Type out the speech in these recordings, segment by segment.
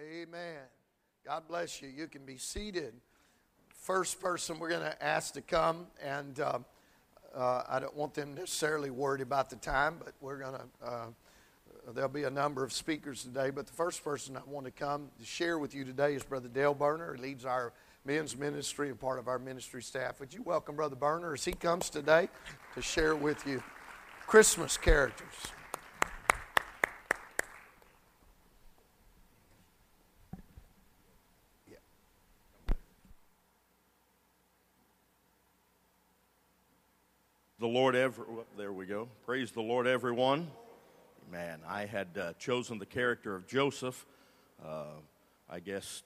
Amen. God bless you. You can be seated. First person we're going to ask to come, and uh, uh, I don't want them necessarily worried about the time, but we're going to, uh, there'll be a number of speakers today. But the first person I want to come to share with you today is Brother Dale Burner, He leads our men's ministry and part of our ministry staff. Would you welcome Brother Burner as he comes today to share with you Christmas characters? Lord, ever, there we go. Praise the Lord, everyone. Man, I had uh, chosen the character of Joseph. Uh, I guess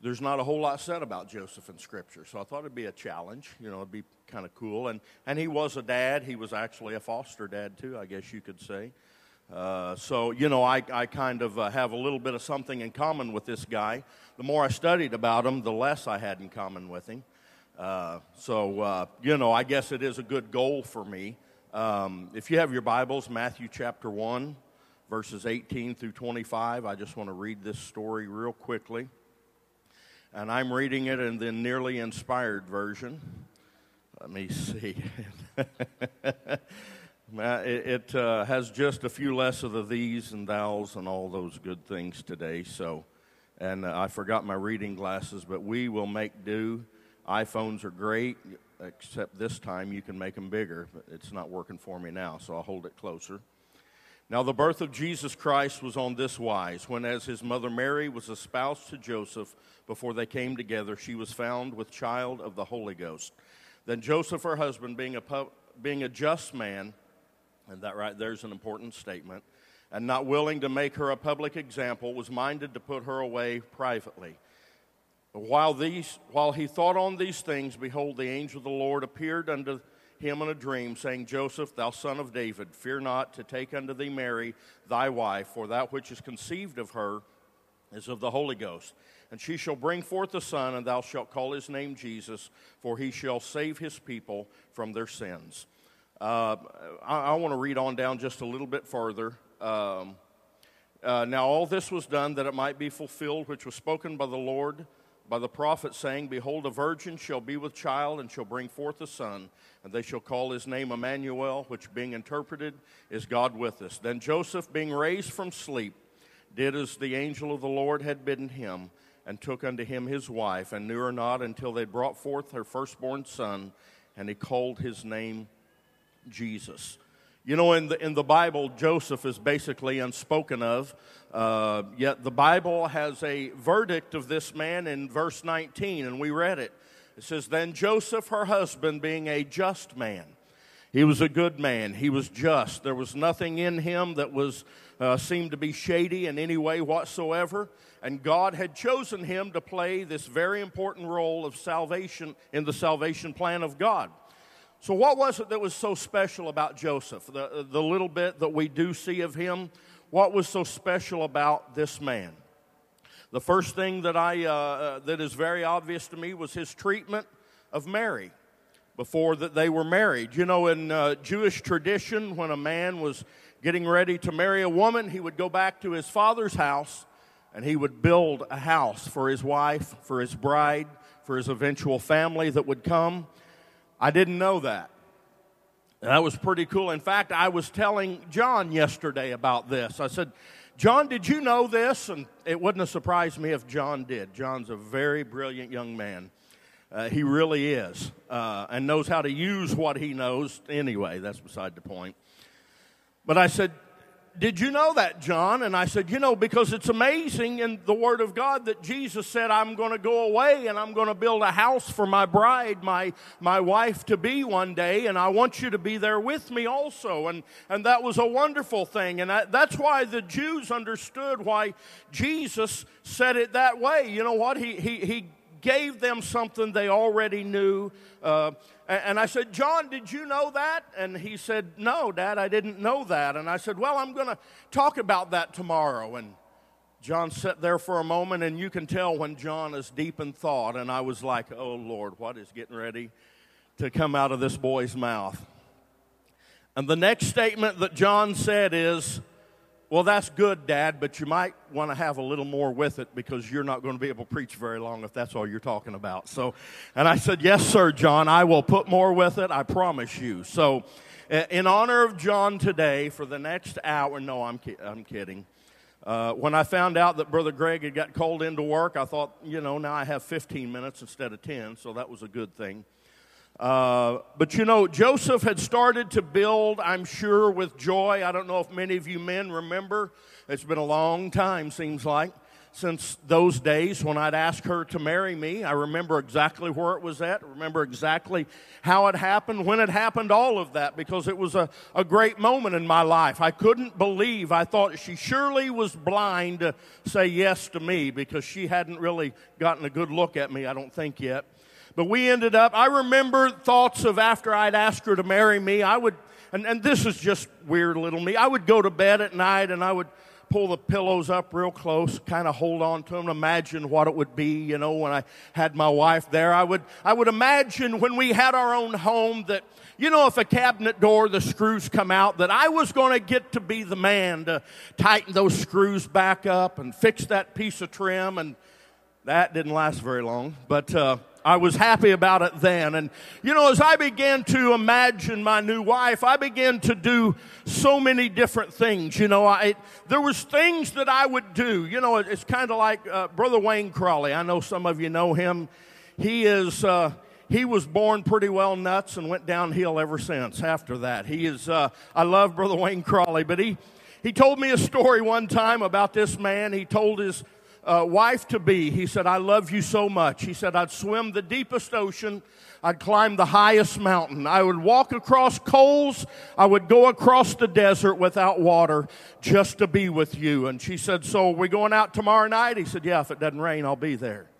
there's not a whole lot said about Joseph in Scripture, so I thought it'd be a challenge. You know, it'd be kind of cool. And and he was a dad. He was actually a foster dad too, I guess you could say. Uh, so you know, I I kind of uh, have a little bit of something in common with this guy. The more I studied about him, the less I had in common with him. Uh, so, uh, you know, I guess it is a good goal for me. Um, if you have your Bibles, Matthew chapter 1, verses 18 through 25, I just want to read this story real quickly. And I'm reading it in the nearly inspired version. Let me see. it, it uh, has just a few less of the these and thous and all those good things today. So, and uh, I forgot my reading glasses, but we will make do iPhones are great, except this time you can make them bigger, but it's not working for me now, so I'll hold it closer. Now, the birth of Jesus Christ was on this wise when, as his mother Mary was espoused to Joseph before they came together, she was found with child of the Holy Ghost. Then Joseph, her husband, being a, pu- being a just man, and that right there's an important statement, and not willing to make her a public example, was minded to put her away privately. While, these, while he thought on these things, behold, the angel of the Lord appeared unto him in a dream, saying, Joseph, thou son of David, fear not to take unto thee Mary thy wife, for that which is conceived of her is of the Holy Ghost. And she shall bring forth a son, and thou shalt call his name Jesus, for he shall save his people from their sins. Uh, I, I want to read on down just a little bit further. Um, uh, now, all this was done that it might be fulfilled, which was spoken by the Lord by the prophet, saying, Behold, a virgin shall be with child and shall bring forth a son, and they shall call his name Emmanuel, which being interpreted is God with us. Then Joseph, being raised from sleep, did as the angel of the Lord had bidden him, and took unto him his wife, and knew her not until they brought forth her firstborn son, and he called his name Jesus. You know, in the, in the Bible, Joseph is basically unspoken of, uh, yet the Bible has a verdict of this man in verse 19, and we read it. It says, Then Joseph, her husband, being a just man, he was a good man. He was just. There was nothing in him that was uh, seemed to be shady in any way whatsoever. And God had chosen him to play this very important role of salvation in the salvation plan of God. So, what was it that was so special about Joseph? The, the little bit that we do see of him, what was so special about this man? The first thing that, I, uh, uh, that is very obvious to me was his treatment of Mary before that they were married. You know, in uh, Jewish tradition, when a man was getting ready to marry a woman, he would go back to his father's house and he would build a house for his wife, for his bride, for his eventual family that would come. I didn't know that. That was pretty cool. In fact, I was telling John yesterday about this. I said, John, did you know this? And it wouldn't have surprised me if John did. John's a very brilliant young man. Uh, he really is, uh, and knows how to use what he knows anyway. That's beside the point. But I said, did you know that, John? And I said, You know, because it's amazing in the Word of God that Jesus said, I'm going to go away and I'm going to build a house for my bride, my, my wife to be one day, and I want you to be there with me also. And, and that was a wonderful thing. And that, that's why the Jews understood why Jesus said it that way. You know what? He, he, he gave them something they already knew. Uh, and I said, John, did you know that? And he said, No, Dad, I didn't know that. And I said, Well, I'm going to talk about that tomorrow. And John sat there for a moment, and you can tell when John is deep in thought. And I was like, Oh, Lord, what is getting ready to come out of this boy's mouth? And the next statement that John said is, Well, that's good, Dad, but you might want to have a little more with it because you're not going to be able to preach very long if that's all you're talking about. So, and I said, Yes, sir, John, I will put more with it, I promise you. So, in honor of John today, for the next hour, no, I'm, ki- I'm kidding. Uh, when I found out that Brother Greg had got called into work, I thought, you know, now I have 15 minutes instead of 10, so that was a good thing. Uh, but you know, Joseph had started to build, I'm sure, with joy. I don't know if many of you men remember. It's been a long time, seems like, since those days when I'd ask her to marry me. I remember exactly where it was at, I remember exactly how it happened, when it happened, all of that, because it was a, a great moment in my life. I couldn't believe, I thought she surely was blind to say yes to me because she hadn't really gotten a good look at me, I don't think yet. But we ended up, I remember thoughts of after I'd asked her to marry me, I would, and, and this is just weird little me, I would go to bed at night and I would pull the pillows up real close, kind of hold on to them, imagine what it would be, you know, when I had my wife there. I would, I would imagine when we had our own home that, you know, if a cabinet door, the screws come out, that I was going to get to be the man to tighten those screws back up and fix that piece of trim. And that didn't last very long. But, uh, I was happy about it then. And, you know, as I began to imagine my new wife, I began to do so many different things. You know, I, there was things that I would do. You know, it's kind of like uh, Brother Wayne Crawley. I know some of you know him. He is, uh, he was born pretty well nuts and went downhill ever since after that. He is, uh, I love Brother Wayne Crawley, but he, he told me a story one time about this man. He told his uh, wife to be, he said, I love you so much. He said, I'd swim the deepest ocean. I'd climb the highest mountain. I would walk across coals. I would go across the desert without water just to be with you. And she said, So are we going out tomorrow night? He said, Yeah, if it doesn't rain, I'll be there.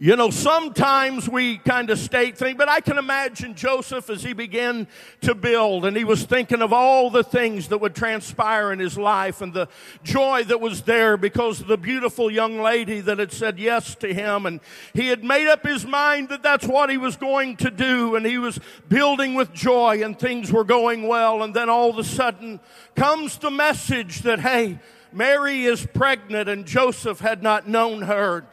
You know, sometimes we kind of state things, but I can imagine Joseph as he began to build and he was thinking of all the things that would transpire in his life and the joy that was there because of the beautiful young lady that had said yes to him. And he had made up his mind that that's what he was going to do. And he was building with joy and things were going well. And then all of a sudden comes the message that, hey, Mary is pregnant and Joseph had not known her.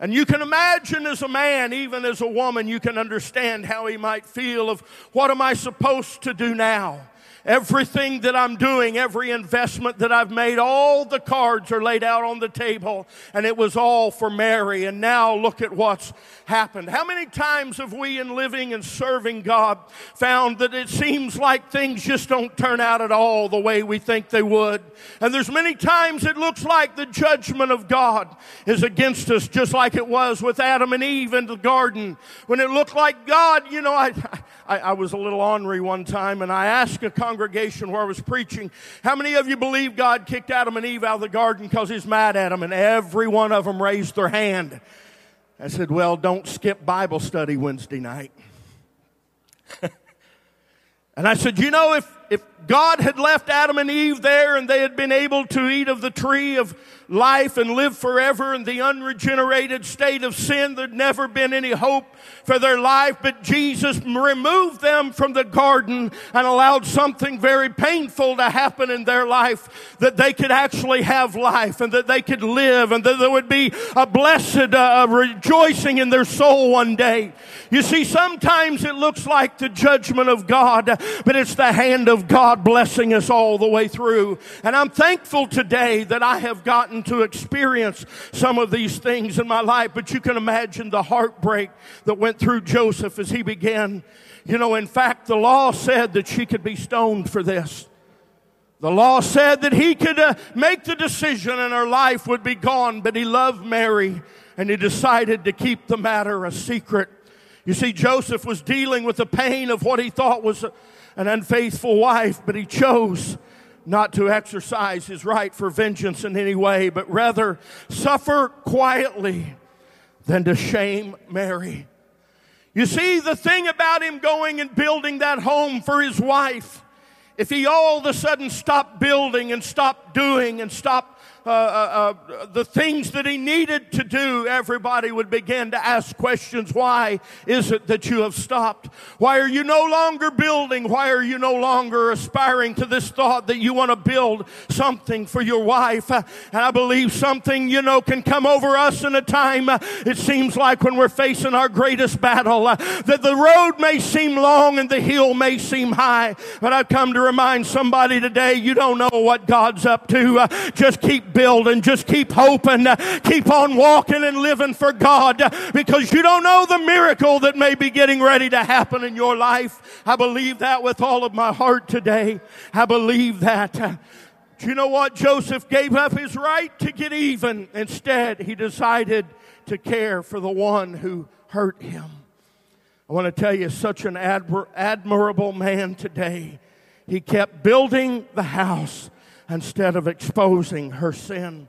And you can imagine as a man, even as a woman, you can understand how he might feel of what am I supposed to do now? Everything that I'm doing, every investment that I've made, all the cards are laid out on the table, and it was all for Mary. And now look at what's happened. How many times have we, in living and serving God, found that it seems like things just don't turn out at all the way we think they would? And there's many times it looks like the judgment of God is against us, just like it was with Adam and Eve in the garden. When it looked like God, you know, I, I, I was a little ornery one time, and I asked a congregation where I was preaching, how many of you believe God kicked Adam and Eve out of the garden because he's mad at them? And every one of them raised their hand. I said, Well, don't skip Bible study Wednesday night. and I said, You know, if, if God had left Adam and Eve there and they had been able to eat of the tree of life and live forever in the unregenerated state of sin, there'd never been any hope for their life. But Jesus removed them from the garden and allowed something very painful to happen in their life that they could actually have life and that they could live and that there would be a blessed uh, rejoicing in their soul one day. You see, sometimes it looks like the judgment of God, but it's the hand of God blessing us all the way through. And I'm thankful today that I have gotten to experience some of these things in my life, but you can imagine the heartbreak that went through Joseph as he began. You know, in fact, the law said that she could be stoned for this. The law said that he could uh, make the decision and her life would be gone, but he loved Mary and he decided to keep the matter a secret. You see, Joseph was dealing with the pain of what he thought was an unfaithful wife, but he chose not to exercise his right for vengeance in any way, but rather suffer quietly than to shame Mary. You see, the thing about him going and building that home for his wife, if he all of a sudden stopped building and stopped doing and stopped uh, uh, uh, the things that he needed to do, everybody would begin to ask questions. Why is it that you have stopped? Why are you no longer building? Why are you no longer aspiring to this thought that you want to build something for your wife? Uh, and I believe something, you know, can come over us in a time, uh, it seems like when we're facing our greatest battle, that the road may seem long and the hill may seem high. But I've come to remind somebody today, you don't know what God's up to. just keep building. Just keep hoping. Keep on walking and living for God because you don't know the miracle that may be getting ready to happen in your life. I believe that with all of my heart today. I believe that. Do you know what? Joseph gave up his right to get even. Instead, he decided to care for the one who hurt him. I want to tell you, such an admir- admirable man today. He kept building the house instead of exposing her sin.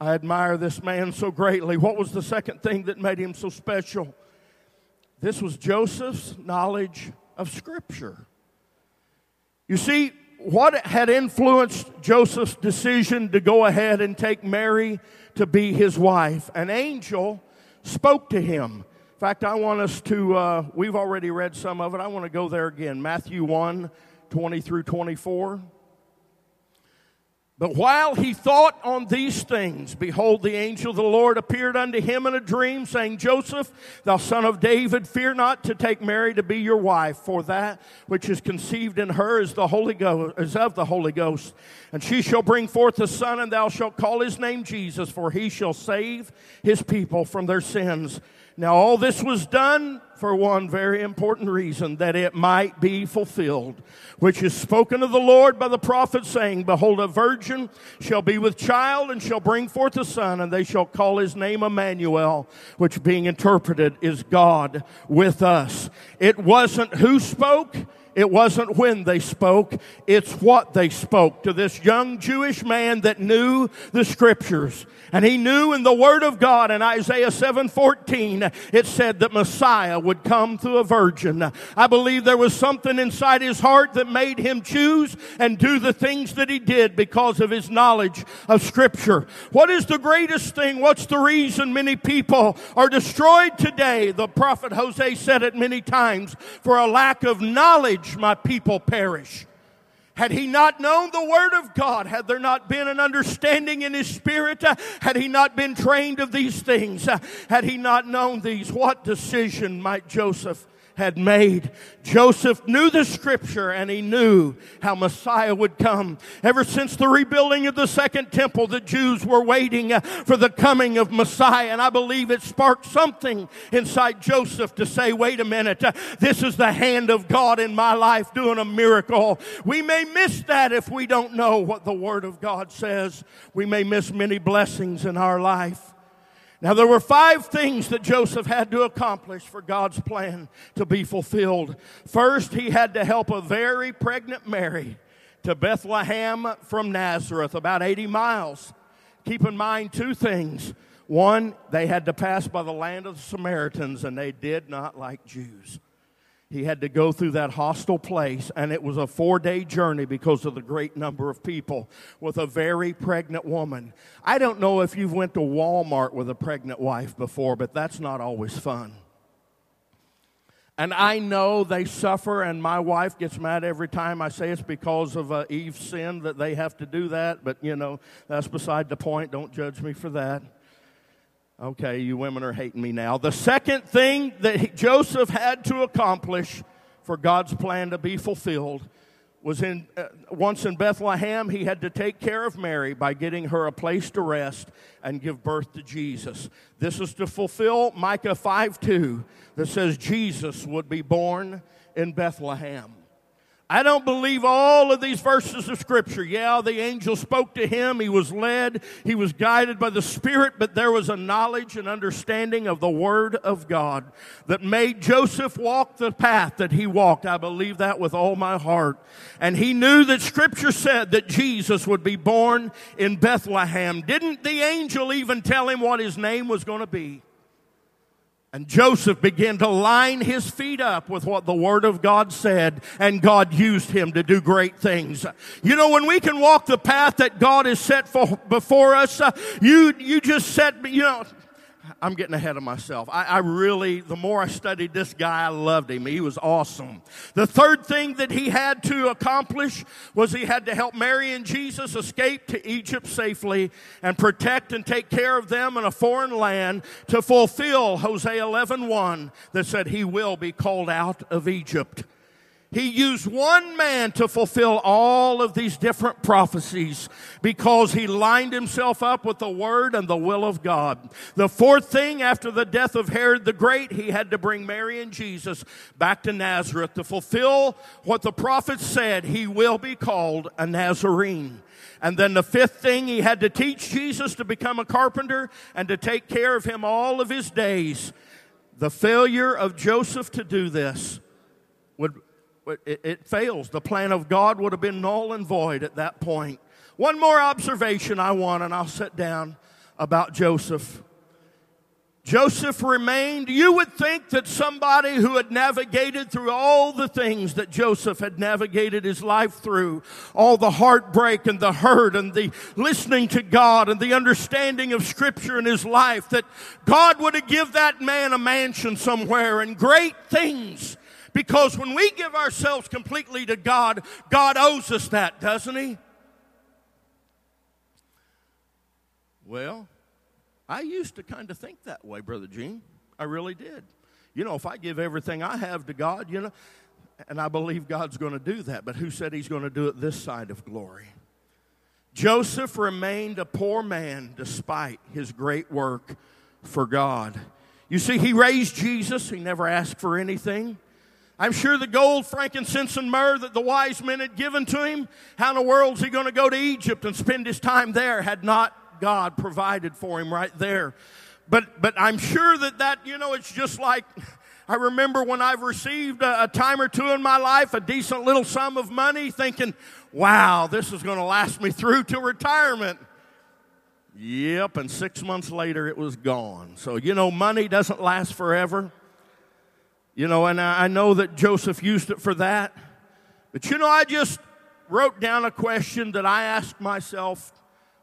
I admire this man so greatly. What was the second thing that made him so special? This was Joseph's knowledge of Scripture. You see, what had influenced Joseph's decision to go ahead and take Mary to be his wife? An angel spoke to him. In fact, I want us to, uh, we've already read some of it. I want to go there again. Matthew 1 20 through 24. But while he thought on these things, behold, the angel of the Lord appeared unto him in a dream, saying, Joseph, thou son of David, fear not to take Mary to be your wife, for that which is conceived in her is the Holy Ghost, is of the Holy Ghost. And she shall bring forth a son, and thou shalt call his name Jesus, for he shall save his people from their sins. Now all this was done for one very important reason, that it might be fulfilled, which is spoken of the Lord by the prophet, saying, Behold, a virgin shall be with child and shall bring forth a son, and they shall call his name Emmanuel, which being interpreted is God with us. It wasn't who spoke, it wasn't when they spoke, it's what they spoke to this young Jewish man that knew the scriptures. And he knew in the word of God in Isaiah 7:14 it said that Messiah would come through a virgin. I believe there was something inside his heart that made him choose and do the things that he did because of his knowledge of scripture. What is the greatest thing? What's the reason many people are destroyed today? The prophet Hosea said it many times for a lack of knowledge my people perish. Had he not known the Word of God, had there not been an understanding in his spirit, had he not been trained of these things, had he not known these, what decision might Joseph had made. Joseph knew the scripture and he knew how Messiah would come. Ever since the rebuilding of the second temple, the Jews were waiting for the coming of Messiah. And I believe it sparked something inside Joseph to say, wait a minute, this is the hand of God in my life doing a miracle. We may miss that if we don't know what the Word of God says. We may miss many blessings in our life. Now, there were five things that Joseph had to accomplish for God's plan to be fulfilled. First, he had to help a very pregnant Mary to Bethlehem from Nazareth, about 80 miles. Keep in mind two things. One, they had to pass by the land of the Samaritans, and they did not like Jews. He had to go through that hostile place, and it was a four day journey because of the great number of people with a very pregnant woman. I don't know if you've went to Walmart with a pregnant wife before, but that's not always fun. And I know they suffer, and my wife gets mad every time I say it's because of uh, Eve's sin that they have to do that, but you know, that's beside the point. Don't judge me for that. Okay, you women are hating me now. The second thing that Joseph had to accomplish for God's plan to be fulfilled was in uh, once in Bethlehem he had to take care of Mary by getting her a place to rest and give birth to Jesus. This is to fulfill Micah 5 2 that says Jesus would be born in Bethlehem. I don't believe all of these verses of Scripture. Yeah, the angel spoke to him. He was led. He was guided by the Spirit, but there was a knowledge and understanding of the Word of God that made Joseph walk the path that he walked. I believe that with all my heart. And he knew that Scripture said that Jesus would be born in Bethlehem. Didn't the angel even tell him what his name was going to be? And Joseph began to line his feet up with what the Word of God said, and God used him to do great things. You know, when we can walk the path that God has set for, before us, uh, you, you just set, you know, I'm getting ahead of myself. I, I, really, the more I studied this guy, I loved him. He was awesome. The third thing that he had to accomplish was he had to help Mary and Jesus escape to Egypt safely and protect and take care of them in a foreign land to fulfill Hosea 11:1 that said he will be called out of Egypt. He used one man to fulfill all of these different prophecies because he lined himself up with the word and the will of God. The fourth thing after the death of Herod the Great, he had to bring Mary and Jesus back to Nazareth to fulfill what the prophets said he will be called a Nazarene. And then the fifth thing, he had to teach Jesus to become a carpenter and to take care of him all of his days. The failure of Joseph to do this would it, it fails. The plan of God would have been null and void at that point. One more observation I want, and I'll sit down about Joseph. Joseph remained, you would think that somebody who had navigated through all the things that Joseph had navigated his life through, all the heartbreak and the hurt and the listening to God and the understanding of scripture in his life, that God would have give that man a mansion somewhere and great things because when we give ourselves completely to God, God owes us that, doesn't He? Well, I used to kind of think that way, Brother Gene. I really did. You know, if I give everything I have to God, you know, and I believe God's going to do that, but who said He's going to do it this side of glory? Joseph remained a poor man despite his great work for God. You see, he raised Jesus, he never asked for anything. I'm sure the gold, frankincense, and myrrh that the wise men had given to him, how in the world is he going to go to Egypt and spend his time there had not God provided for him right there? But, but I'm sure that that, you know, it's just like, I remember when I've received a, a time or two in my life, a decent little sum of money, thinking, wow, this is going to last me through to retirement. Yep, and six months later it was gone. So, you know, money doesn't last forever. You know, and I know that Joseph used it for that. But you know, I just wrote down a question that I asked myself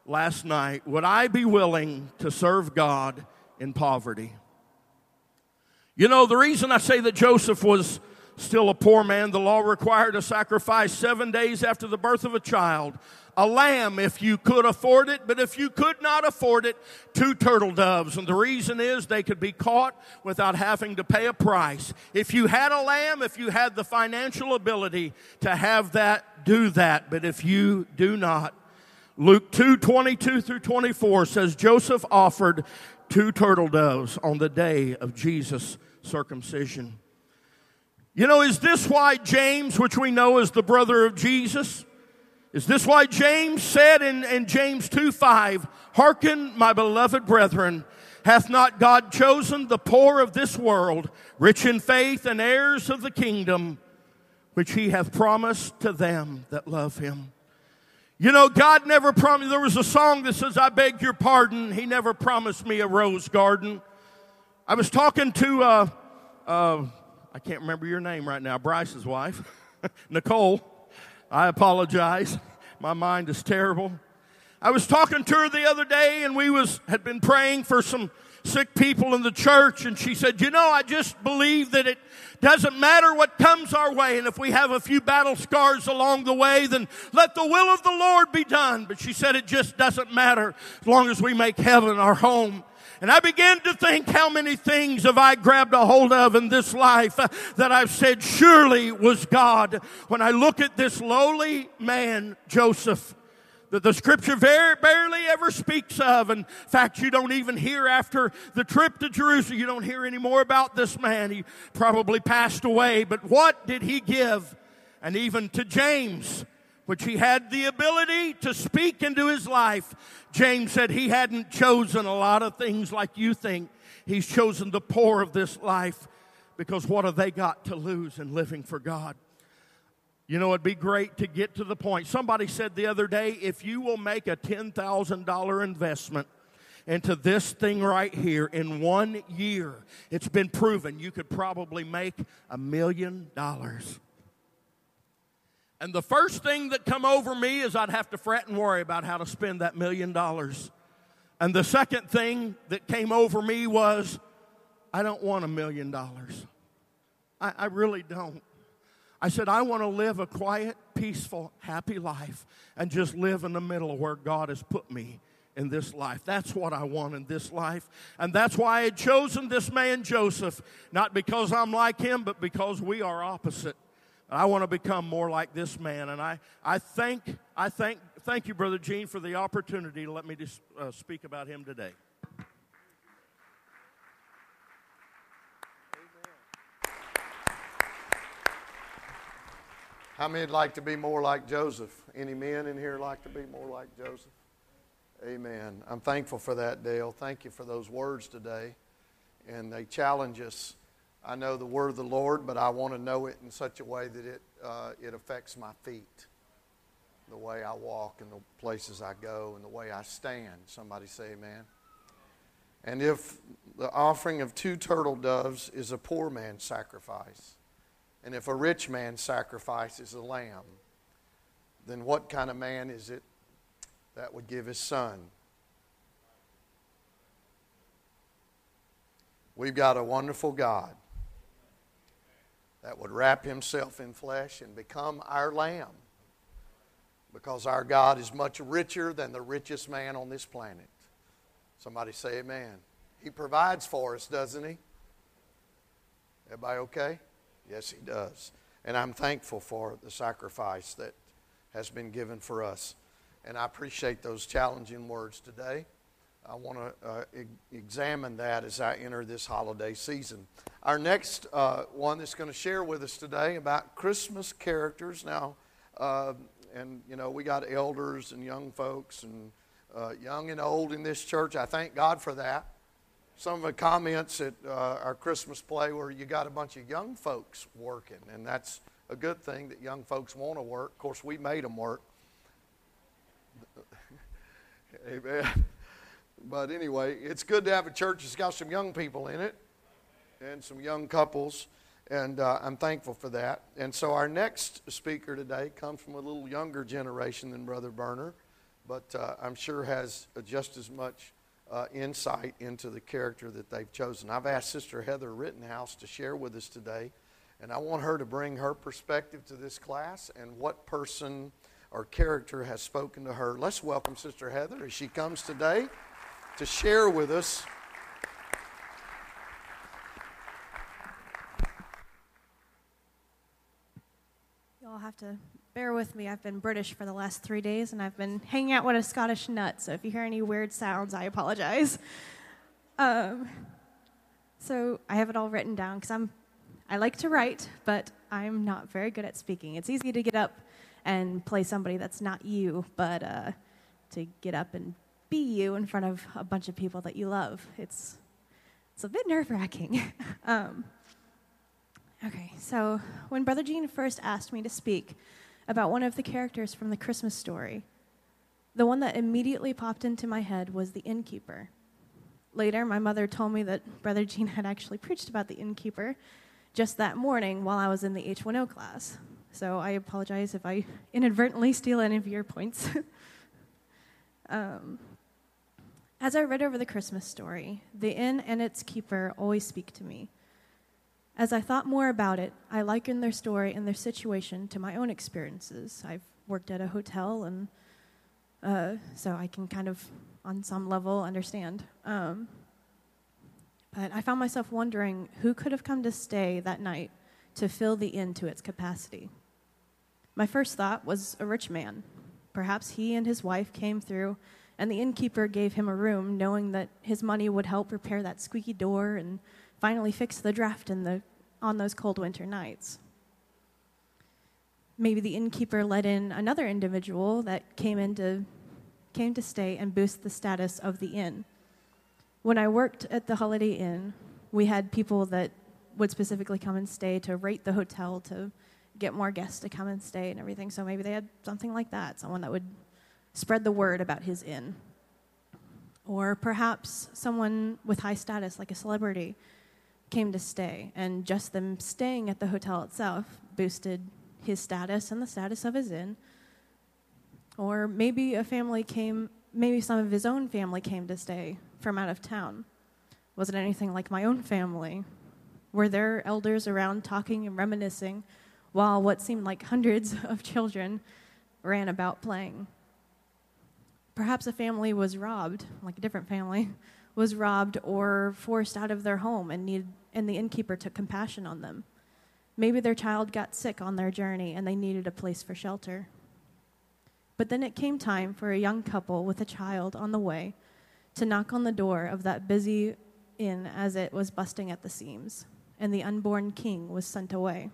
last night Would I be willing to serve God in poverty? You know, the reason I say that Joseph was still a poor man, the law required a sacrifice seven days after the birth of a child a lamb if you could afford it, but if you could not afford it, two turtle doves. And the reason is they could be caught without having to pay a price. If you had a lamb, if you had the financial ability to have that, do that. But if you do not, Luke 2 22 through 24 says Joseph offered two turtle doves on the day of Jesus' circumcision. You know, is this why James, which we know is the brother of Jesus, is this why James said in, in James 2 5, Hearken, my beloved brethren, hath not God chosen the poor of this world, rich in faith and heirs of the kingdom, which he hath promised to them that love him? You know, God never promised, there was a song that says, I beg your pardon. He never promised me a rose garden. I was talking to, uh, uh, I can't remember your name right now, Bryce's wife, Nicole. I apologize. My mind is terrible. I was talking to her the other day and we was had been praying for some sick people in the church and she said, "You know, I just believe that it doesn't matter what comes our way and if we have a few battle scars along the way, then let the will of the Lord be done." But she said it just doesn't matter as long as we make heaven our home. And I began to think how many things have I grabbed a hold of in this life that I've said surely was God. When I look at this lowly man, Joseph, that the scripture very barely ever speaks of. In fact, you don't even hear after the trip to Jerusalem, you don't hear any more about this man. He probably passed away. But what did he give? And even to James, which he had the ability to speak into his life. James said he hadn't chosen a lot of things like you think. He's chosen the poor of this life because what have they got to lose in living for God? You know, it'd be great to get to the point. Somebody said the other day if you will make a $10,000 investment into this thing right here in one year. It's been proven you could probably make a million dollars. And the first thing that come over me is I'd have to fret and worry about how to spend that million dollars. And the second thing that came over me was I don't want a million dollars. I, I really don't. I said, I want to live a quiet, peaceful, happy life and just live in the middle of where God has put me in this life. That's what I want in this life. And that's why I had chosen this man, Joseph, not because I'm like him, but because we are opposite. I want to become more like this man. And I, I thank, I thank, thank you, Brother Gene, for the opportunity to let me uh, speak about him today. How many'd like to be more like Joseph? Any men in here like to be more like Joseph? Amen. I'm thankful for that, Dale. Thank you for those words today. And they challenge us. I know the word of the Lord, but I want to know it in such a way that it, uh, it affects my feet, the way I walk, and the places I go, and the way I stand. Somebody say amen. And if the offering of two turtle doves is a poor man's sacrifice, and if a rich man sacrifices a lamb, then what kind of man is it that would give his son? We've got a wonderful God that would wrap himself in flesh and become our lamb because our God is much richer than the richest man on this planet. Somebody say amen. He provides for us, doesn't he? Everybody okay? Yes, He does. And I'm thankful for the sacrifice that has been given for us. And I appreciate those challenging words today. I want to uh, e- examine that as I enter this holiday season. Our next uh, one that's going to share with us today about Christmas characters. Now, uh, and you know, we got elders and young folks and uh, young and old in this church. I thank God for that some of the comments at uh, our Christmas play where you got a bunch of young folks working, and that's a good thing that young folks want to work. Of course, we made them work. Amen. But anyway, it's good to have a church that's got some young people in it and some young couples, and uh, I'm thankful for that. And so our next speaker today comes from a little younger generation than Brother Berner, but uh, I'm sure has just as much uh, insight into the character that they've chosen. I've asked Sister Heather Rittenhouse to share with us today, and I want her to bring her perspective to this class and what person or character has spoken to her. Let's welcome Sister Heather as she comes today to share with us. You'll have to bear with me. I've been British for the last three days and I've been hanging out with a Scottish nut. So if you hear any weird sounds, I apologize. Um, so I have it all written down because I'm, I like to write, but I'm not very good at speaking. It's easy to get up and play somebody that's not you, but uh, to get up and be you in front of a bunch of people that you love, it's, it's a bit nerve wracking. um, okay, so when Brother Gene first asked me to speak, about one of the characters from the Christmas story. The one that immediately popped into my head was the innkeeper. Later, my mother told me that Brother Gene had actually preached about the innkeeper just that morning while I was in the H1O class. So I apologize if I inadvertently steal any of your points. um, as I read over the Christmas story, the inn and its keeper always speak to me. As I thought more about it, I likened their story and their situation to my own experiences. I've worked at a hotel, and uh, so I can kind of, on some level, understand. Um, but I found myself wondering who could have come to stay that night to fill the inn to its capacity. My first thought was a rich man. Perhaps he and his wife came through, and the innkeeper gave him a room, knowing that his money would help repair that squeaky door and finally fix the draft in the on those cold winter nights. Maybe the innkeeper let in another individual that came in to, came to stay and boost the status of the inn. When I worked at the Holiday Inn, we had people that would specifically come and stay to rate the hotel to get more guests to come and stay and everything. So maybe they had something like that, someone that would spread the word about his inn. Or perhaps someone with high status, like a celebrity, came to stay, and just them staying at the hotel itself boosted his status and the status of his inn. Or maybe a family came, maybe some of his own family came to stay from out of town. Was it anything like my own family? Were there elders around talking and reminiscing while what seemed like hundreds of children ran about playing? Perhaps a family was robbed, like a different family, was robbed or forced out of their home and, needed, and the innkeeper took compassion on them. Maybe their child got sick on their journey and they needed a place for shelter. But then it came time for a young couple with a child on the way to knock on the door of that busy inn as it was busting at the seams, and the unborn king was sent away.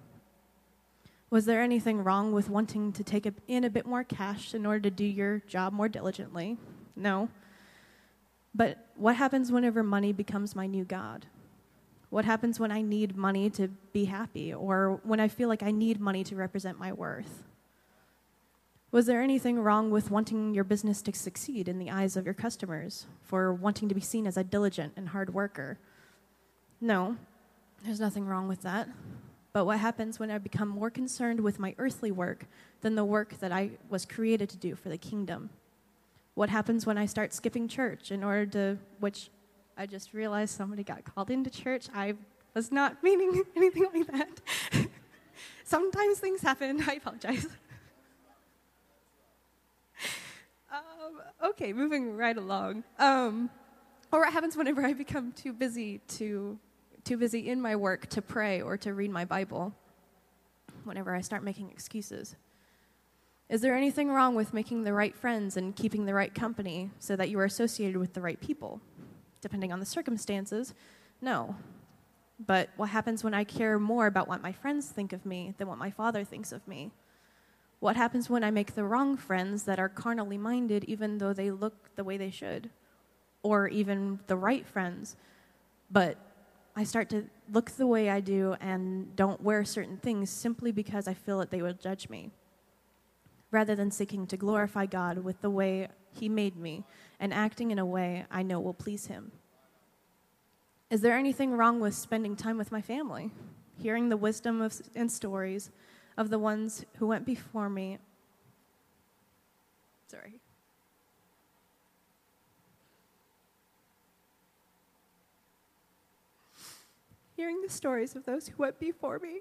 Was there anything wrong with wanting to take in a bit more cash in order to do your job more diligently? No. But what happens whenever money becomes my new God? What happens when I need money to be happy or when I feel like I need money to represent my worth? Was there anything wrong with wanting your business to succeed in the eyes of your customers, for wanting to be seen as a diligent and hard worker? No, there's nothing wrong with that. But what happens when I become more concerned with my earthly work than the work that I was created to do for the kingdom? What happens when I start skipping church in order to, which I just realized somebody got called into church. I was not meaning anything like that. Sometimes things happen. I apologize. Um, okay, moving right along. Um, or what happens whenever I become too busy to too busy in my work to pray or to read my Bible, whenever I start making excuses. Is there anything wrong with making the right friends and keeping the right company so that you are associated with the right people? Depending on the circumstances, no. But what happens when I care more about what my friends think of me than what my father thinks of me? What happens when I make the wrong friends that are carnally minded, even though they look the way they should? Or even the right friends, but I start to look the way I do and don't wear certain things simply because I feel that they will judge me, rather than seeking to glorify God with the way He made me and acting in a way I know will please Him. Is there anything wrong with spending time with my family, hearing the wisdom of, and stories of the ones who went before me? Sorry. Hearing the stories of those who went before me,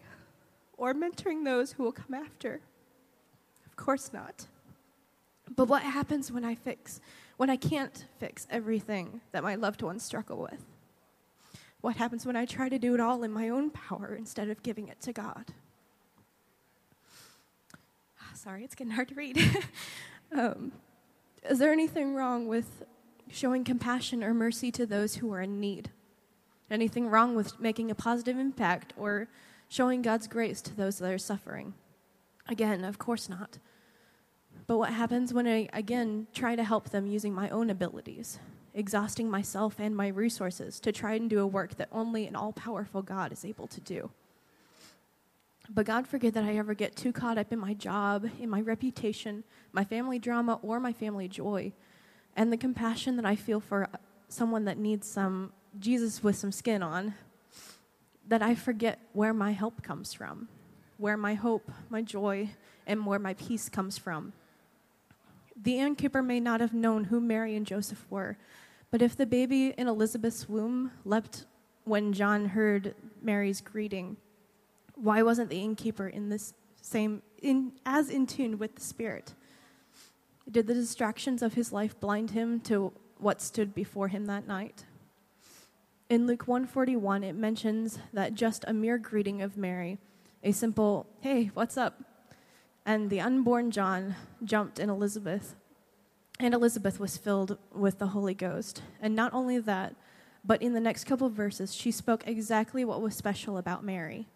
or mentoring those who will come after? Of course not. But what happens when I fix, when I can't fix everything that my loved ones struggle with? What happens when I try to do it all in my own power instead of giving it to God? Sorry, it's getting hard to read. um, is there anything wrong with showing compassion or mercy to those who are in need? Anything wrong with making a positive impact or showing God's grace to those that are suffering? Again, of course not. But what happens when I, again, try to help them using my own abilities, exhausting myself and my resources to try and do a work that only an all powerful God is able to do? But God forbid that I ever get too caught up in my job, in my reputation, my family drama, or my family joy, and the compassion that I feel for someone that needs some Jesus with some skin on, that I forget where my help comes from, where my hope, my joy, and where my peace comes from. The innkeeper may not have known who Mary and Joseph were, but if the baby in Elizabeth's womb leapt when John heard Mary's greeting, why wasn't the innkeeper in this same in as in tune with the spirit? Did the distractions of his life blind him to what stood before him that night? In Luke 141, it mentions that just a mere greeting of Mary, a simple, hey, what's up? And the unborn John jumped in Elizabeth, and Elizabeth was filled with the Holy Ghost. And not only that, but in the next couple of verses, she spoke exactly what was special about Mary.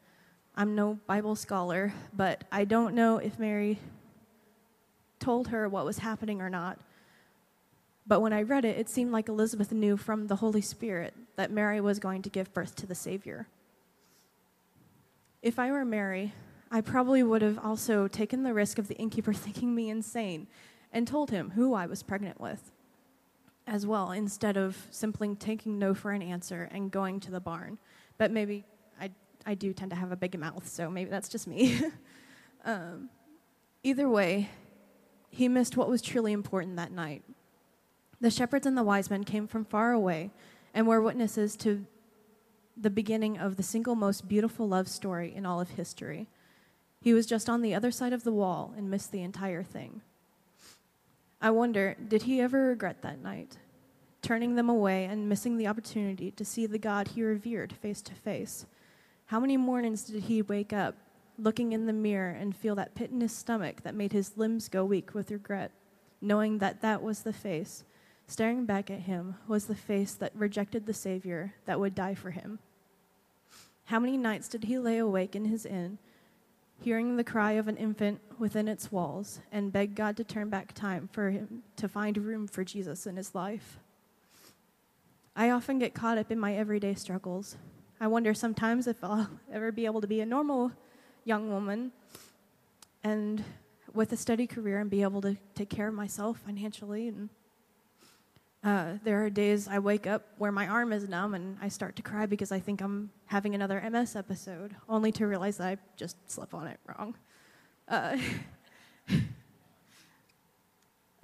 I'm no Bible scholar, but I don't know if Mary told her what was happening or not. But when I read it, it seemed like Elizabeth knew from the Holy Spirit that Mary was going to give birth to the Savior. If I were Mary, I probably would have also taken the risk of the innkeeper thinking me insane and told him who I was pregnant with. as well instead of simply taking no for an answer and going to the barn. But maybe I, I do tend to have a big mouth, so maybe that's just me. um, either way, he missed what was truly important that night. The shepherds and the wise men came from far away and were witnesses to the beginning of the single most beautiful love story in all of history. He was just on the other side of the wall and missed the entire thing. I wonder, did he ever regret that night, turning them away and missing the opportunity to see the God he revered face to face? How many mornings did he wake up, looking in the mirror and feel that pit in his stomach that made his limbs go weak with regret, knowing that that was the face, staring back at him, was the face that rejected the Savior that would die for him? How many nights did he lay awake in his inn? hearing the cry of an infant within its walls, and beg God to turn back time for him to find room for Jesus in his life. I often get caught up in my everyday struggles. I wonder sometimes if I'll ever be able to be a normal young woman and with a steady career and be able to take care of myself financially and uh, there are days I wake up where my arm is numb and I start to cry because I think I'm having another MS episode, only to realize that I just slept on it wrong. Uh,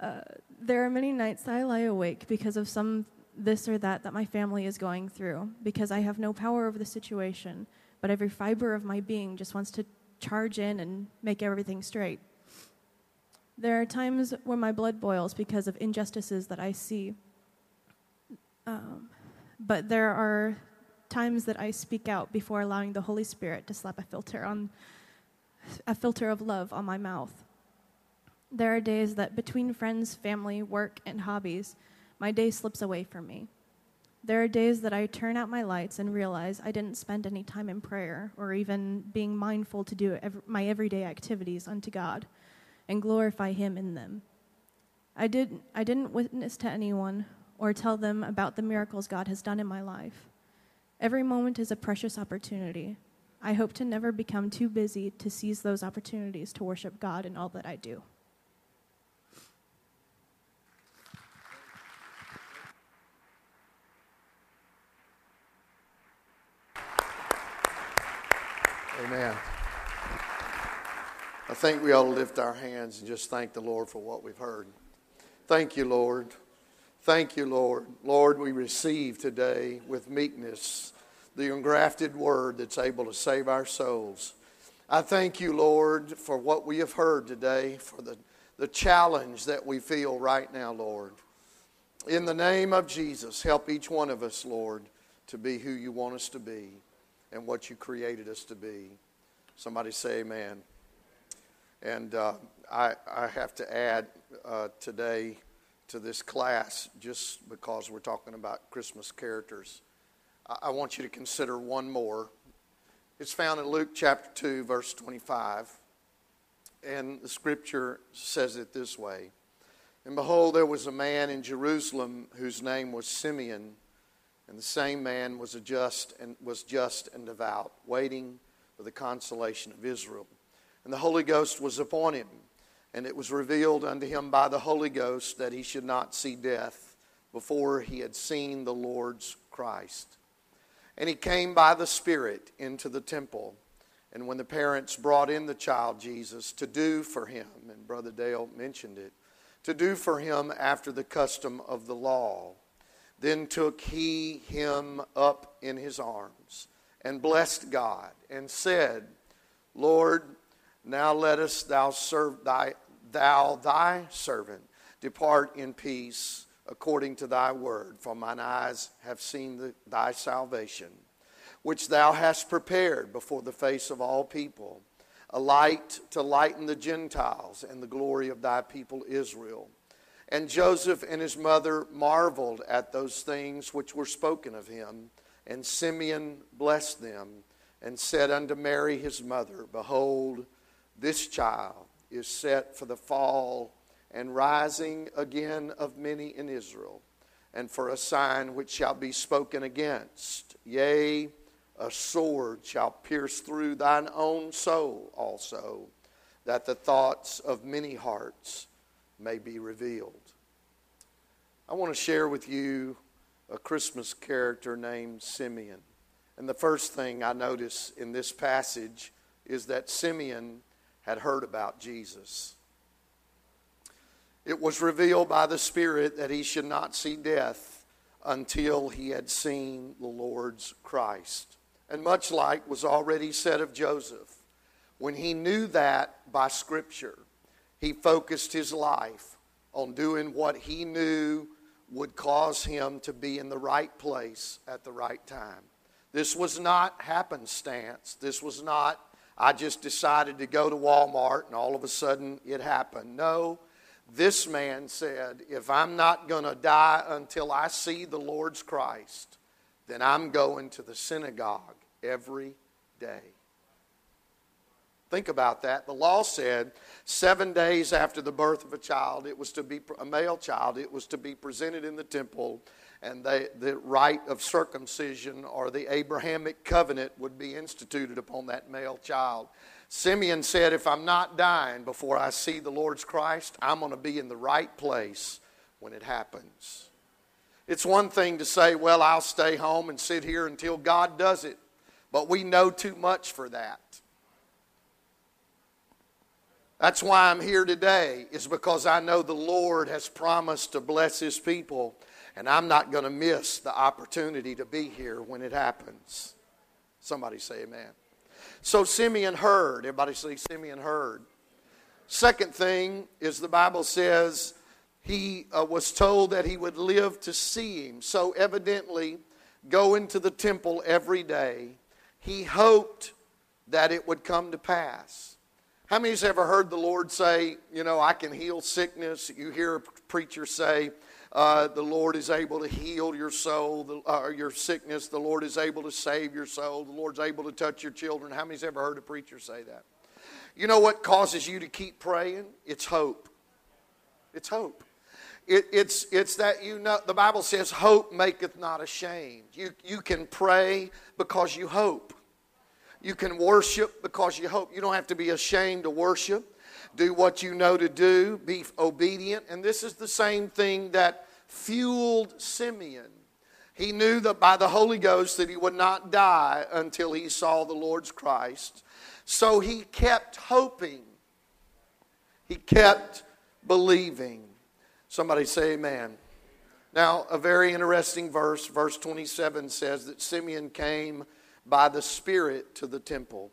uh, there are many nights that I lie awake because of some this or that that my family is going through, because I have no power over the situation, but every fiber of my being just wants to charge in and make everything straight. There are times when my blood boils because of injustices that I see um, but there are times that I speak out before allowing the Holy Spirit to slap a filter on a filter of love on my mouth. There are days that between friends, family, work, and hobbies, my day slips away from me. There are days that I turn out my lights and realize I didn't spend any time in prayer or even being mindful to do my everyday activities unto God and glorify Him in them. I, did, I didn't witness to anyone or tell them about the miracles God has done in my life. Every moment is a precious opportunity. I hope to never become too busy to seize those opportunities to worship God in all that I do. Amen. I think we ought to lift our hands and just thank the Lord for what we've heard. Thank you, Lord. Thank you, Lord. Lord, we receive today with meekness the engrafted word that's able to save our souls. I thank you, Lord, for what we have heard today, for the, the challenge that we feel right now, Lord. In the name of Jesus, help each one of us, Lord, to be who you want us to be and what you created us to be. Somebody say amen. And uh, I, I have to add uh, today to this class just because we're talking about Christmas characters. I want you to consider one more. It's found in Luke chapter 2, verse 25. And the scripture says it this way And behold, there was a man in Jerusalem whose name was Simeon, and the same man was, a just and, was just and devout, waiting for the consolation of Israel. And the Holy Ghost was upon him and it was revealed unto him by the Holy Ghost that he should not see death before he had seen the Lord's Christ. And he came by the Spirit into the temple. And when the parents brought in the child Jesus to do for him, and Brother Dale mentioned it, to do for him after the custom of the law, then took he him up in his arms and blessed God and said, Lord, now lettest thou serve thy thou thy servant depart in peace according to thy word, for mine eyes have seen the, thy salvation, which thou hast prepared before the face of all people, a light to lighten the Gentiles and the glory of thy people Israel. And Joseph and his mother marveled at those things which were spoken of him. And Simeon blessed them and said unto Mary his mother, Behold, this child is set for the fall and rising again of many in Israel, and for a sign which shall be spoken against. Yea, a sword shall pierce through thine own soul also, that the thoughts of many hearts may be revealed. I want to share with you a Christmas character named Simeon. And the first thing I notice in this passage is that Simeon had heard about Jesus. It was revealed by the Spirit that he should not see death until he had seen the Lord's Christ. And much like was already said of Joseph, when he knew that by Scripture, he focused his life on doing what he knew would cause him to be in the right place at the right time. This was not happenstance. This was not, I just decided to go to Walmart and all of a sudden it happened. No, this man said, if I'm not going to die until I see the Lord's Christ, then I'm going to the synagogue every day. Think about that. The law said seven days after the birth of a child, it was to be a male child, it was to be presented in the temple, and they, the rite of circumcision or the Abrahamic covenant would be instituted upon that male child. Simeon said, If I'm not dying before I see the Lord's Christ, I'm going to be in the right place when it happens. It's one thing to say, Well, I'll stay home and sit here until God does it, but we know too much for that. That's why I'm here today, is because I know the Lord has promised to bless His people, and I'm not going to miss the opportunity to be here when it happens. Somebody say amen. So Simeon heard. Everybody say Simeon heard. Second thing is the Bible says he uh, was told that he would live to see him. So evidently, going to the temple every day, he hoped that it would come to pass. How many has ever heard the Lord say, you know, I can heal sickness? You hear a preacher say, uh, the Lord is able to heal your soul, uh, your sickness. The Lord is able to save your soul. The Lord's able to touch your children. How many's ever heard a preacher say that? You know what causes you to keep praying? It's hope. It's hope. It, it's, it's that you know, the Bible says, hope maketh not ashamed. You, you can pray because you hope. You can worship because you hope. You don't have to be ashamed to worship. Do what you know to do, be obedient. And this is the same thing that fueled Simeon. He knew that by the Holy Ghost that he would not die until he saw the Lord's Christ. So he kept hoping. He kept believing. Somebody say amen. Now, a very interesting verse, verse 27 says that Simeon came by the Spirit to the temple.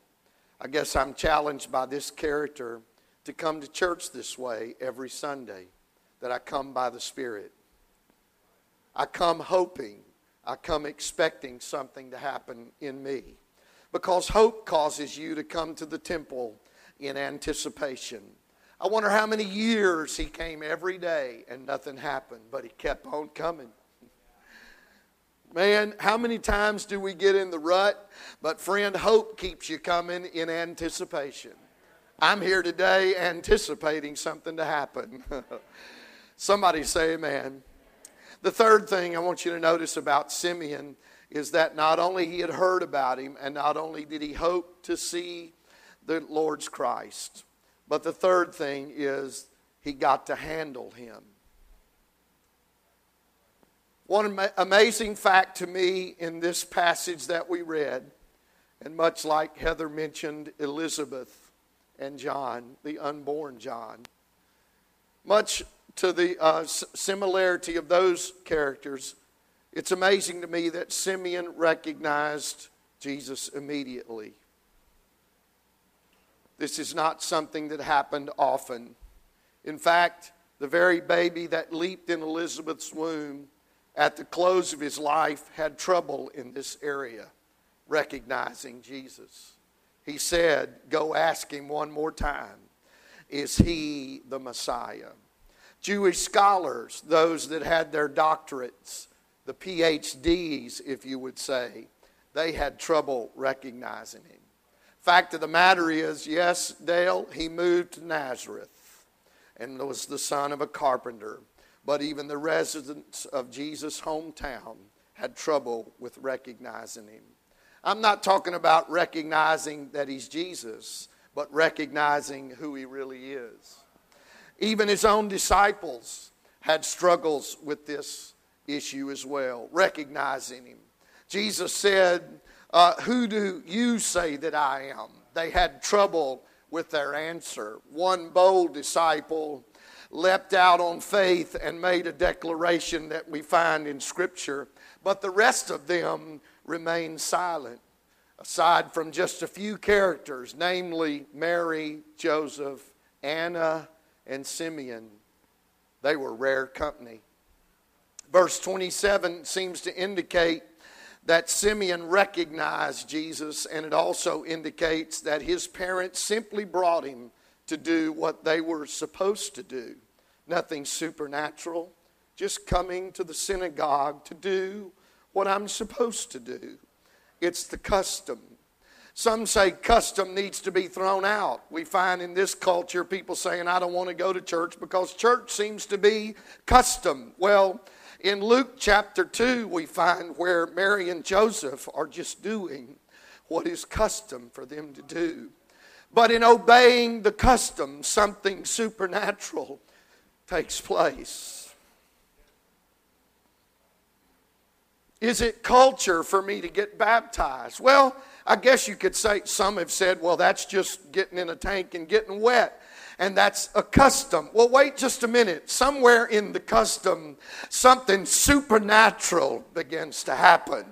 I guess I'm challenged by this character to come to church this way every Sunday, that I come by the Spirit. I come hoping, I come expecting something to happen in me. Because hope causes you to come to the temple in anticipation. I wonder how many years he came every day and nothing happened, but he kept on coming. Man, how many times do we get in the rut? But friend, hope keeps you coming in anticipation. I'm here today anticipating something to happen. Somebody say amen. The third thing I want you to notice about Simeon is that not only he had heard about him and not only did he hope to see the Lord's Christ, but the third thing is he got to handle him. One amazing fact to me in this passage that we read, and much like Heather mentioned Elizabeth and John, the unborn John, much to the uh, similarity of those characters, it's amazing to me that Simeon recognized Jesus immediately. This is not something that happened often. In fact, the very baby that leaped in Elizabeth's womb at the close of his life had trouble in this area recognizing Jesus. He said, Go ask him one more time, is he the Messiah? Jewish scholars, those that had their doctorates, the PhDs, if you would say, they had trouble recognizing him. Fact of the matter is, yes, Dale, he moved to Nazareth and was the son of a carpenter but even the residents of Jesus' hometown had trouble with recognizing him. I'm not talking about recognizing that he's Jesus, but recognizing who he really is. Even his own disciples had struggles with this issue as well, recognizing him. Jesus said, uh, Who do you say that I am? They had trouble with their answer. One bold disciple leapt out on faith and made a declaration that we find in Scripture, but the rest of them remained silent, aside from just a few characters, namely Mary, Joseph, Anna, and Simeon. They were rare company. Verse 27 seems to indicate that Simeon recognized Jesus, and it also indicates that his parents simply brought him to do what they were supposed to do. Nothing supernatural, just coming to the synagogue to do what I'm supposed to do. It's the custom. Some say custom needs to be thrown out. We find in this culture people saying, I don't want to go to church because church seems to be custom. Well, in Luke chapter 2, we find where Mary and Joseph are just doing what is custom for them to do. But in obeying the custom, something supernatural takes place. Is it culture for me to get baptized? Well, I guess you could say, some have said, well, that's just getting in a tank and getting wet and that's a custom. Well, wait just a minute. Somewhere in the custom, something supernatural begins to happen.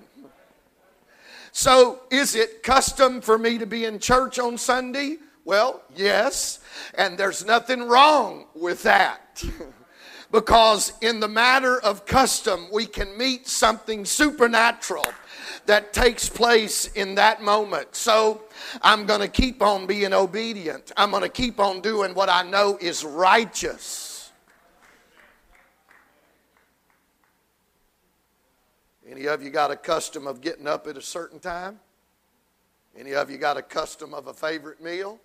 So, is it custom for me to be in church on Sunday? Well, yes, and there's nothing wrong with that. because in the matter of custom, we can meet something supernatural that takes place in that moment. So I'm going to keep on being obedient. I'm going to keep on doing what I know is righteous. Any of you got a custom of getting up at a certain time? Any of you got a custom of a favorite meal?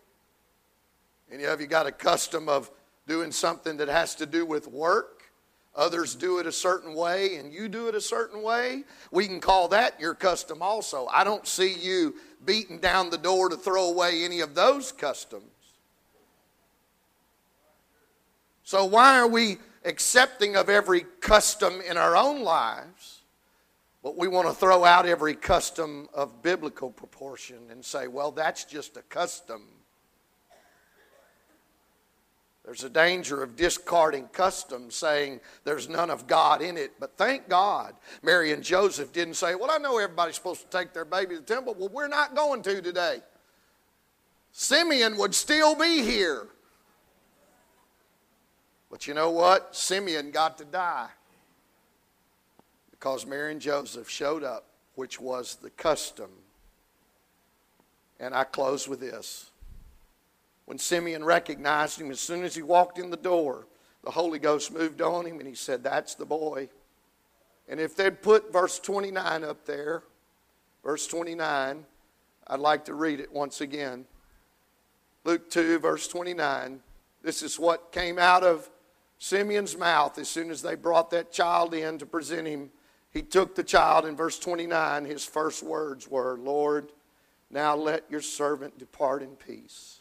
Any of you got a custom of doing something that has to do with work? Others do it a certain way, and you do it a certain way. We can call that your custom also. I don't see you beating down the door to throw away any of those customs. So, why are we accepting of every custom in our own lives, but we want to throw out every custom of biblical proportion and say, well, that's just a custom? There's a danger of discarding custom, saying there's none of God in it. But thank God, Mary and Joseph didn't say, Well, I know everybody's supposed to take their baby to the temple. Well, we're not going to today. Simeon would still be here. But you know what? Simeon got to die because Mary and Joseph showed up, which was the custom. And I close with this. When Simeon recognized him, as soon as he walked in the door, the Holy Ghost moved on him and he said, That's the boy. And if they'd put verse 29 up there, verse 29, I'd like to read it once again. Luke 2, verse 29. This is what came out of Simeon's mouth as soon as they brought that child in to present him. He took the child, in verse 29, his first words were, Lord, now let your servant depart in peace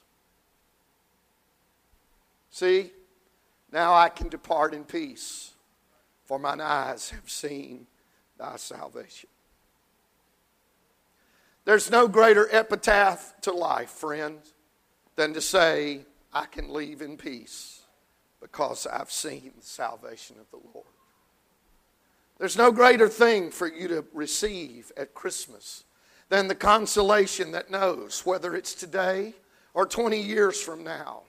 See, now I can depart in peace, for mine eyes have seen thy salvation. There's no greater epitaph to life, friends, than to say, I can leave in peace because I've seen the salvation of the Lord. There's no greater thing for you to receive at Christmas than the consolation that knows whether it's today or 20 years from now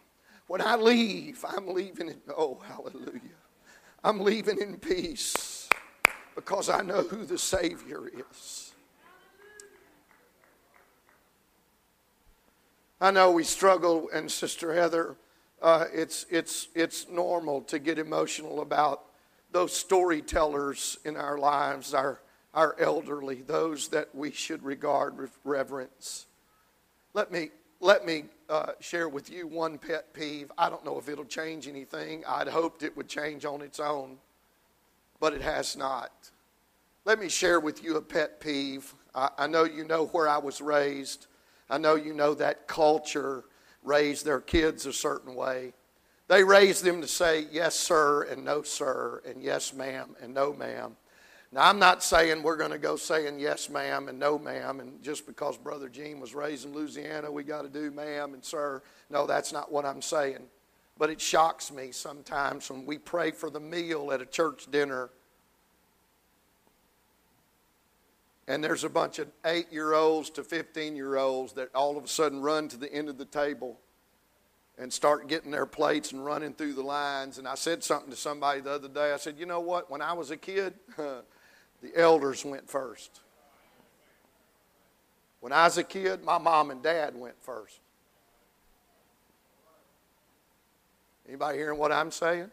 when I leave, I'm leaving in, oh, hallelujah. I'm leaving in peace because I know who the Savior is. I know we struggle, and Sister Heather, uh, it's, it's, it's normal to get emotional about those storytellers in our lives, our, our elderly, those that we should regard with reverence. Let me, let me uh, share with you one pet peeve. I don't know if it'll change anything. I'd hoped it would change on its own, but it has not. Let me share with you a pet peeve. I, I know you know where I was raised. I know you know that culture raised their kids a certain way. They raised them to say yes, sir, and no, sir, and yes, ma'am, and no, ma'am. Now, I'm not saying we're going to go saying yes, ma'am, and no, ma'am, and just because Brother Gene was raised in Louisiana, we got to do ma'am and sir. No, that's not what I'm saying. But it shocks me sometimes when we pray for the meal at a church dinner and there's a bunch of eight year olds to 15 year olds that all of a sudden run to the end of the table and start getting their plates and running through the lines. And I said something to somebody the other day. I said, You know what? When I was a kid, the elders went first. When I was a kid, my mom and dad went first. Anybody hearing what I'm saying?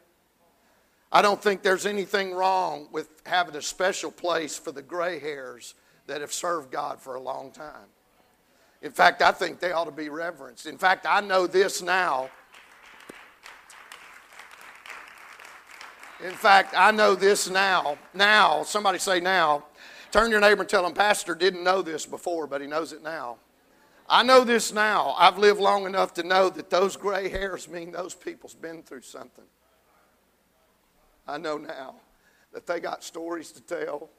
I don't think there's anything wrong with having a special place for the gray hairs that have served God for a long time. In fact, I think they ought to be reverenced. In fact, I know this now. In fact, I know this now. Now, somebody say now. Turn your neighbor and tell him, Pastor didn't know this before, but he knows it now. I know this now. I've lived long enough to know that those gray hairs mean those people's been through something. I know now that they got stories to tell.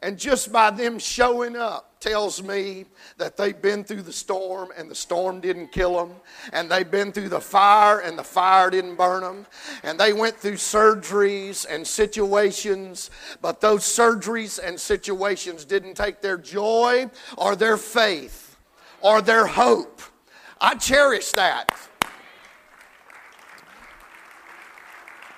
And just by them showing up tells me that they've been through the storm and the storm didn't kill them. And they've been through the fire and the fire didn't burn them. And they went through surgeries and situations, but those surgeries and situations didn't take their joy or their faith or their hope. I cherish that.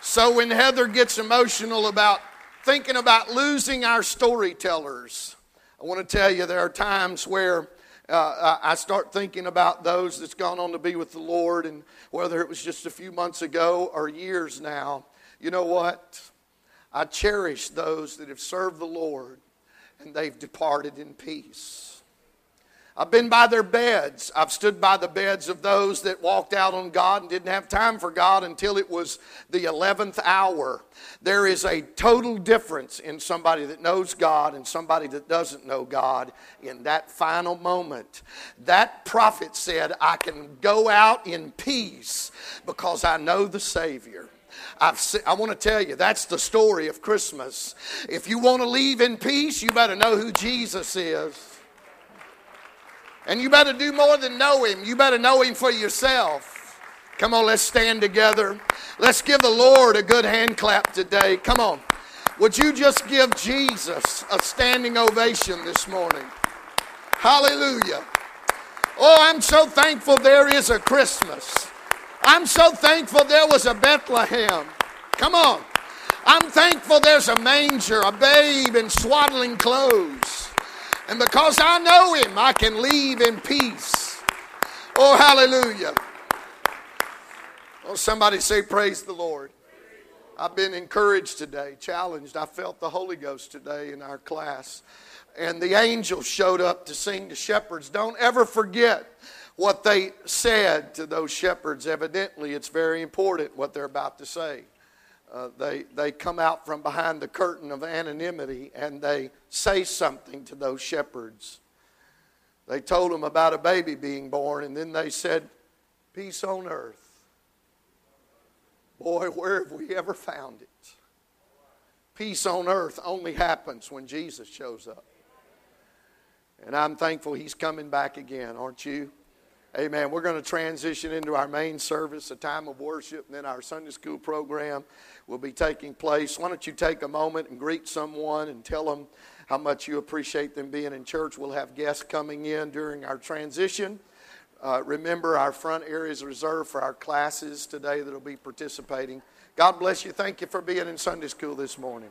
So when Heather gets emotional about thinking about losing our storytellers, I want to tell you there are times where uh, I start thinking about those that's gone on to be with the Lord, and whether it was just a few months ago or years now, you know what? I cherish those that have served the Lord and they've departed in peace. I've been by their beds. I've stood by the beds of those that walked out on God and didn't have time for God until it was the 11th hour. There is a total difference in somebody that knows God and somebody that doesn't know God in that final moment. That prophet said, I can go out in peace because I know the Savior. I want to tell you, that's the story of Christmas. If you want to leave in peace, you better know who Jesus is. And you better do more than know him. You better know him for yourself. Come on, let's stand together. Let's give the Lord a good hand clap today. Come on. Would you just give Jesus a standing ovation this morning? Hallelujah. Oh, I'm so thankful there is a Christmas. I'm so thankful there was a Bethlehem. Come on. I'm thankful there's a manger, a babe in swaddling clothes. And because I know Him, I can leave in peace. Oh, hallelujah. Oh, somebody say, Praise the Lord. I've been encouraged today, challenged. I felt the Holy Ghost today in our class. And the angels showed up to sing to shepherds. Don't ever forget what they said to those shepherds. Evidently, it's very important what they're about to say. Uh, they, they come out from behind the curtain of anonymity and they say something to those shepherds. They told them about a baby being born, and then they said, Peace on earth. Boy, where have we ever found it? Peace on earth only happens when Jesus shows up. And I'm thankful he's coming back again, aren't you? Amen. We're going to transition into our main service, a time of worship, and then our Sunday school program will be taking place. Why don't you take a moment and greet someone and tell them how much you appreciate them being in church? We'll have guests coming in during our transition. Uh, remember, our front area is reserved for our classes today that will be participating. God bless you. Thank you for being in Sunday school this morning.